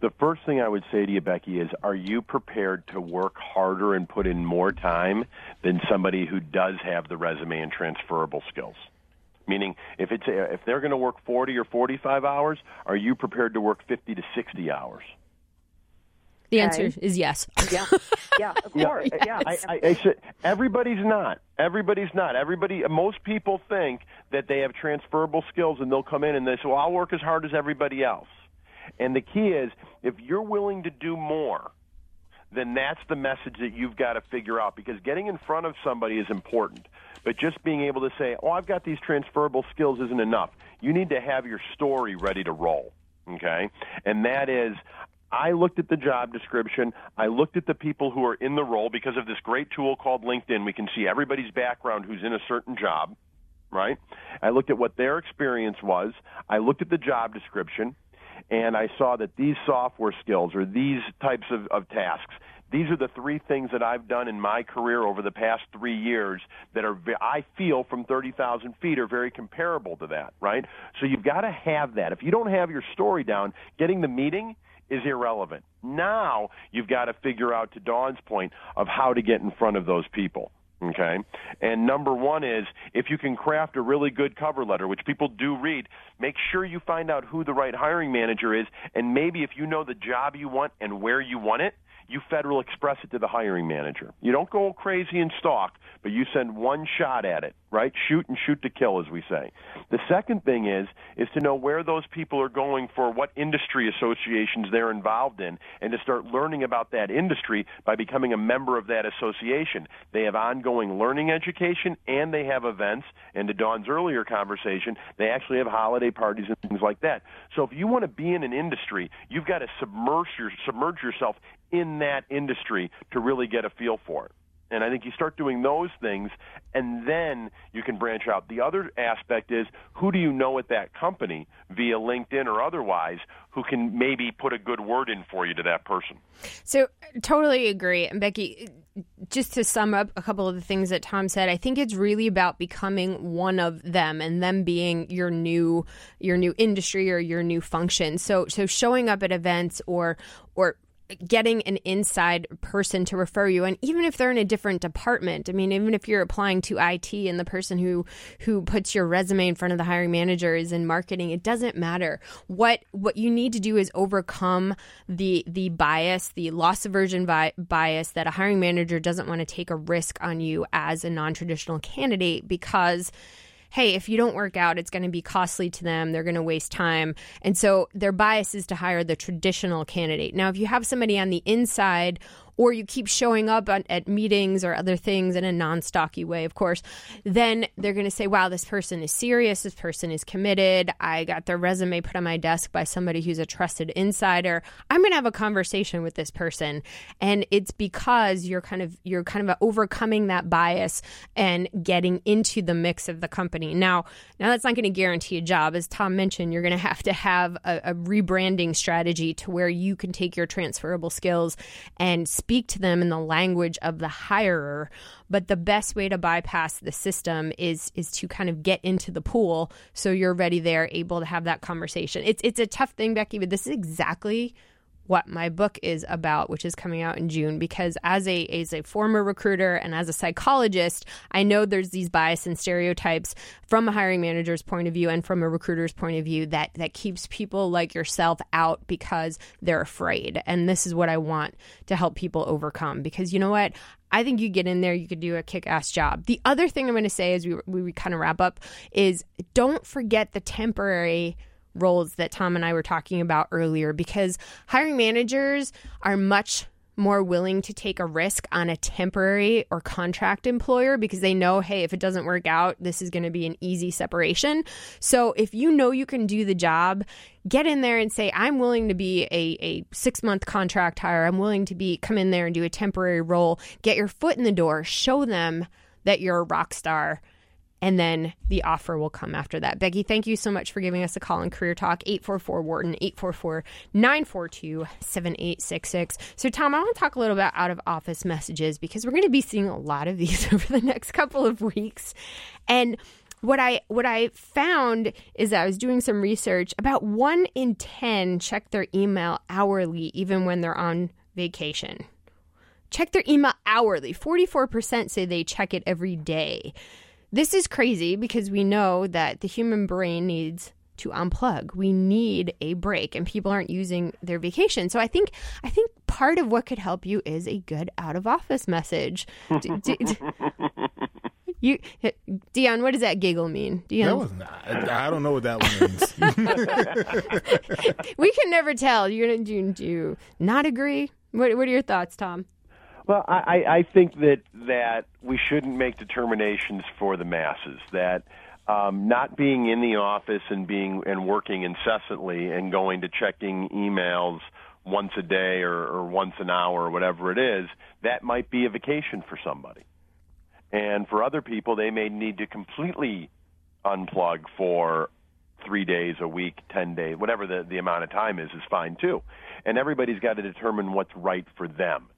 The first thing I would say to you, Becky, is are you prepared to work harder and put in more time than somebody who does have the resume and transferable skills? Meaning, if it's if they're going to work 40 or 45 hours, are you prepared to work 50 to 60 hours? The Okay. answer is yes. Yeah, yeah, of course. Yeah, I, I, I said everybody's not. Everybody's not. Everybody. Most people think that they have transferable skills, and they'll come in and they say, "Well, I'll work as hard as everybody else." And the key is, if you're willing to do more, then that's the message that you've got to figure out. Because getting in front of somebody is important, but just being able to say, "Oh, I've got these transferable skills," isn't enough. You need to have your story ready to roll. Okay, and that is. I looked at the job description. I looked at the people who are in the role because of this great tool called LinkedIn. We can see everybody's background who's in a certain job, right? I looked at what their experience was. I looked at the job description, and I saw that these software skills or these types of, of tasks, these are the three things that I've done in my career over the past three years that are, I feel from 30,000 feet are very comparable to that, right? So you've got to have that. If you don't have your story down, getting the meeting is irrelevant. Now you've got to figure out, to Dawn's point, of how to get in front of those people. Okay. And number one is if you can craft a really good cover letter, which people do read, make sure you find out who the right hiring manager is. And maybe if you know the job you want and where you want it, you Federal Express it to the hiring manager. You don't go crazy and stalk, but you send one shot at it, right? Shoot and shoot to kill, as we say. The second thing is is to know where those people are going for what industry associations they're involved in, and to start learning about that industry by becoming a member of that association. They have ongoing learning education, and they have events. And to Dawn's earlier conversation, they actually have holiday parties and things like that. So if you want to be in an industry, you've got to submerge, your, submerge yourself in that industry to really get a feel for it. And I think you start doing those things, and then you can branch out. The other aspect is who do you know at that company via LinkedIn or otherwise who can maybe put a good word in for you to that person. So, totally agree. And Becky, just to sum up a couple of the things that Tom said, I think it's really about becoming one of them and them being your new your new industry or your new function. So, so showing up at events or or getting an inside person to refer you. And even if they're in a different department i mean even if you're applying to IT and the person who who puts your resume in front of the hiring manager is in marketing it doesn't matter. What what you need to do is overcome the the bias the loss aversion vi- bias that a hiring manager doesn't want to take a risk on you as a non-traditional candidate because hey, if you don't work out, it's going to be costly to them. They're going to waste time. And so their bias is to hire the traditional candidate. Now, if you have somebody on the inside or you keep showing up at, at meetings or other things in a non stocky way, of course, then they're going to say, wow, this person is serious. This person is committed. I got their resume put on my desk by somebody who's a trusted insider. I'm going to have a conversation with this person. And it's because you're kind of, you're kind of overcoming that bias and getting into the mix of the company. Now, now that's not going to guarantee a job. As Tom mentioned, you're going to have to have a, a rebranding strategy to where you can take your transferable skills and speak to them in the language of the hirer. But the best way to bypass the system is is to kind of get into the pool so you're ready there, able to have that conversation. It's it's a tough thing, Becky, but this is exactly what my book is about, which is coming out in June. Because as a as a former recruiter and as a psychologist, I know there's these bias and stereotypes from a hiring manager's point of view and from a recruiter's point of view that that keeps people like yourself out because they're afraid. And this is what I want to help people overcome. Because you know what? I think you get in there, you could do a kick ass job. The other thing I'm going to say as we, we kind of wrap up is don't forget the temporary roles that Tom and I were talking about earlier because hiring managers are much more willing to take a risk on a temporary or contract employer because they know, hey, if it doesn't work out, this is going to be an easy separation. So if you know you can do the job, get in there and say, I'm willing to be a, a six month contract hire. I'm willing to be come in there and do a temporary role. Get your foot in the door. Show them that you're a rock star and then the offer will come after that. Becky, thank you so much for giving us a call on Career Talk, 844 Wharton, 844 942 7866. So, Tom, I want to talk a little bit out of office messages because we're going to be seeing a lot of these over the next couple of weeks. And what I what I found is that I was doing some research. About one in ten check their email hourly, even when they're on vacation. Check their email hourly. Forty four percent say they check it every day. This is crazy because we know that the human brain needs to unplug. We need a break and people aren't using their vacation. So I think I think part of what could help you is a good out of office message. D- d- d- you Dion, what does that giggle mean? Dion? That was not, I don't know what that one means. we can never tell. You're gonna do, do you not agree? What what are your thoughts, Tom? Well, I, I think that that we shouldn't make determinations for the masses. That um, not being in the office and being and working incessantly and going to checking emails once a day or, or once an hour or whatever it is, that might be a vacation for somebody. And for other people, they may need to completely unplug for three days a week, ten days, whatever the, the amount of time is, is fine too. And everybody's got to determine what's right for them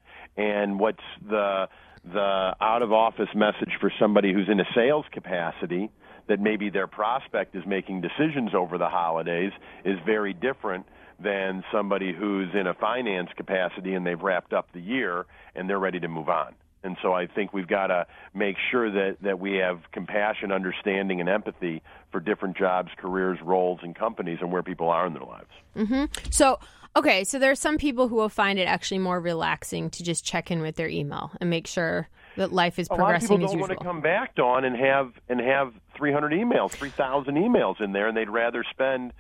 and what's the the out of office message for somebody who's in a sales capacity that maybe their prospect is making decisions over the holidays is very different than somebody who's in a finance capacity and they've wrapped up the year and they're ready to move on. And so I think we've got to make sure that, that we have compassion, understanding, and empathy for different jobs, careers, roles, and companies and where people are in their lives. hmm So, okay, so there are some people who will find it actually more relaxing to just check in with their email and make sure that life is A lot of progressing people don't want to come back, Dawn, and have and have 300 emails, 3,000 emails in there, and they'd rather spend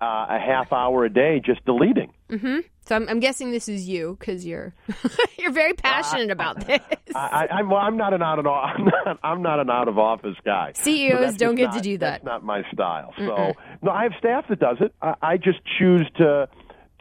uh, a half hour a day just deleting. Mm-hmm. So I'm, I'm guessing this is you because you're you're very passionate about this. I, I, I'm, well, I'm not an out of I'm not, I'm not an out of office guy. CEOs don't get not- to do that. That's not my style. So Mm-mm. no, I have staff that does it. I, I just choose to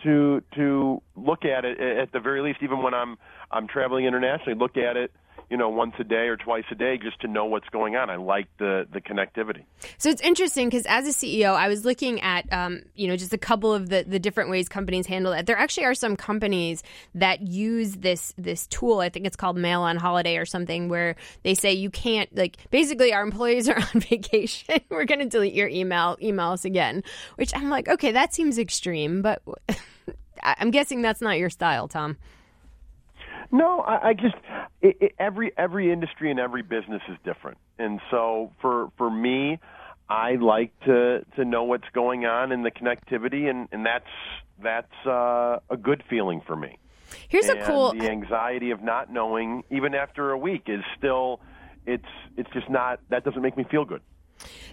to to look at it at the very least, even when I'm I'm traveling internationally. Look at it, you know, once a day or twice a day, just to know what's going on. I like the the connectivity. So it's interesting because as a CEO, I was looking at um, you know just a couple of the, the different ways companies handle that. There actually are some companies that use this this tool. I think it's called Mail on Holiday or something, where they say you can't like basically our employees are on vacation. We're going to delete your email, email us again. Which I'm like, okay, that seems extreme, but I'm guessing that's not your style, Tom. No, I, I just it, it, every every industry and every business is different, and so for for me, I like to to know what's going on in the connectivity, and and that's that's uh, a good feeling for me. Here's a cool- The anxiety of not knowing, even after a week, is still it's it's just not that doesn't make me feel good.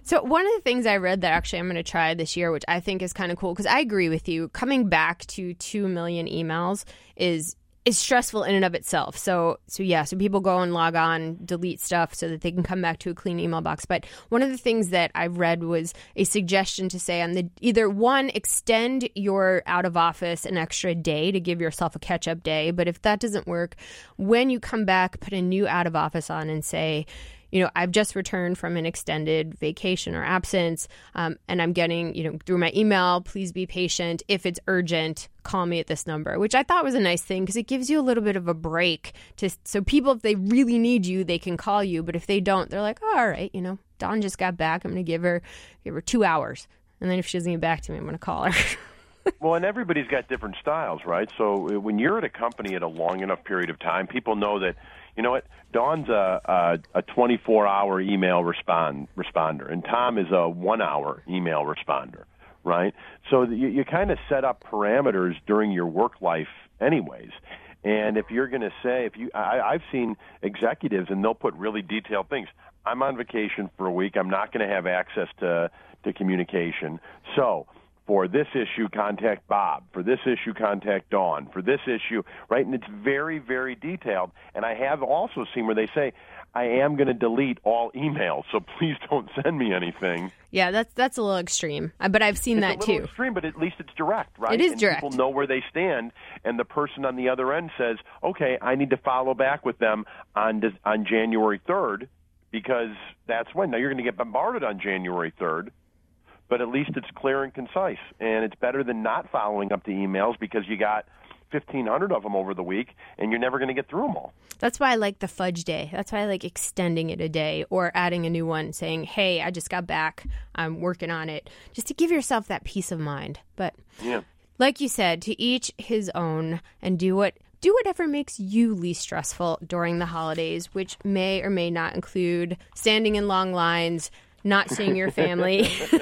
So one of the things I read that actually I'm going to try this year, which I think is kind of cool, because I agree with you. Coming back to two million emails is is stressful in and of itself. So so yeah, so people go and log on, delete stuff so that they can come back to a clean email box. But one of the things that I've read was a suggestion to say on the either one extend your out of office an extra day to give yourself a catch up day. But if that doesn't work, when you come back, put a new out of office on and say you know, I've just returned from an extended vacation or absence, um, and I'm getting, you know, through my email, please be patient. If it's urgent, call me at this number, which I thought was a nice thing because it gives you a little bit of a break to, so people, if they really need you, they can call you. But if they don't, they're like, oh, all right, you know, Dawn just got back. I'm going to give her, give her two hours. And then if she doesn't get back to me, I'm going to call her. well, and everybody's got different styles, right? So uh, when you're at a company at a long enough period of time, people know that you know what Dawn's a a, a 24 hour email respond responder, and Tom is a one hour email responder, right? So you, you kind of set up parameters during your work life, anyways. And if you're going to say, if you, I, I've seen executives, and they'll put really detailed things. I'm on vacation for a week. I'm not going to have access to to communication. So for this issue, contact Bob. For this issue, contact Dawn. For this issue, right? And it's very, very detailed. And I have also seen where they say, I am going to delete all emails, so please don't send me anything. yeah, that's that's a little extreme, Uh, but I've seen It's that a little too. extreme, but at least it's direct, right? It is and direct. People know where they stand, and the person on the other end says, "Okay, I need to follow back with them on on January 3rd because that's when." Now you're going to get bombarded on January 3rd, but at least it's clear and concise, and it's better than not following up the emails because you got 1,500 of them over the week, and you're never going to get through them all. That's why I like the fudge day. That's why I like extending it a day or adding a new one saying, hey, I just got back. I'm working on it. Just to give yourself that peace of mind. But Yeah. like you said, to each his own and do what. Do whatever makes you least stressful during the holidays, which may or may not include standing in long lines, not seeing your family,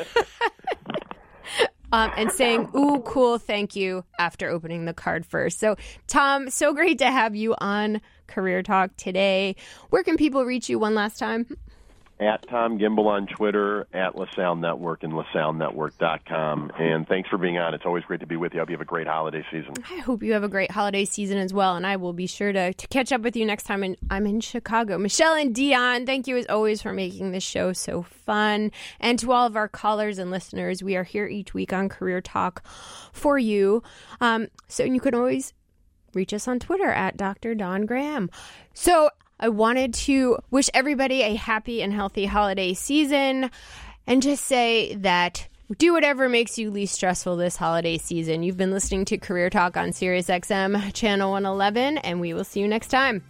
um, and saying, ooh, cool, thank you, after opening the card first. So, Tom, so great to have you on Career Talk today. Where can people reach you one last time? At Tom Gimbel on Twitter, at LaSalle Network, and LaSalleNetwork.com. And thanks for being on. It's always great to be with you. I hope you have a great holiday season. I hope you have a great holiday season as well, and I will be sure to, to catch up with you next time in, I'm in Chicago. Michelle and Dion, thank you as always for making this show so fun. And to all of our callers and listeners, we are here each week on Career Talk for you. Um, so you can always reach us on Twitter at Dr. Don Graham. So I wanted to wish everybody a happy and healthy holiday season and just say that do whatever makes you least stressful this holiday season. You've been listening to Career Talk on Sirius XM channel 111 and we will see you next time.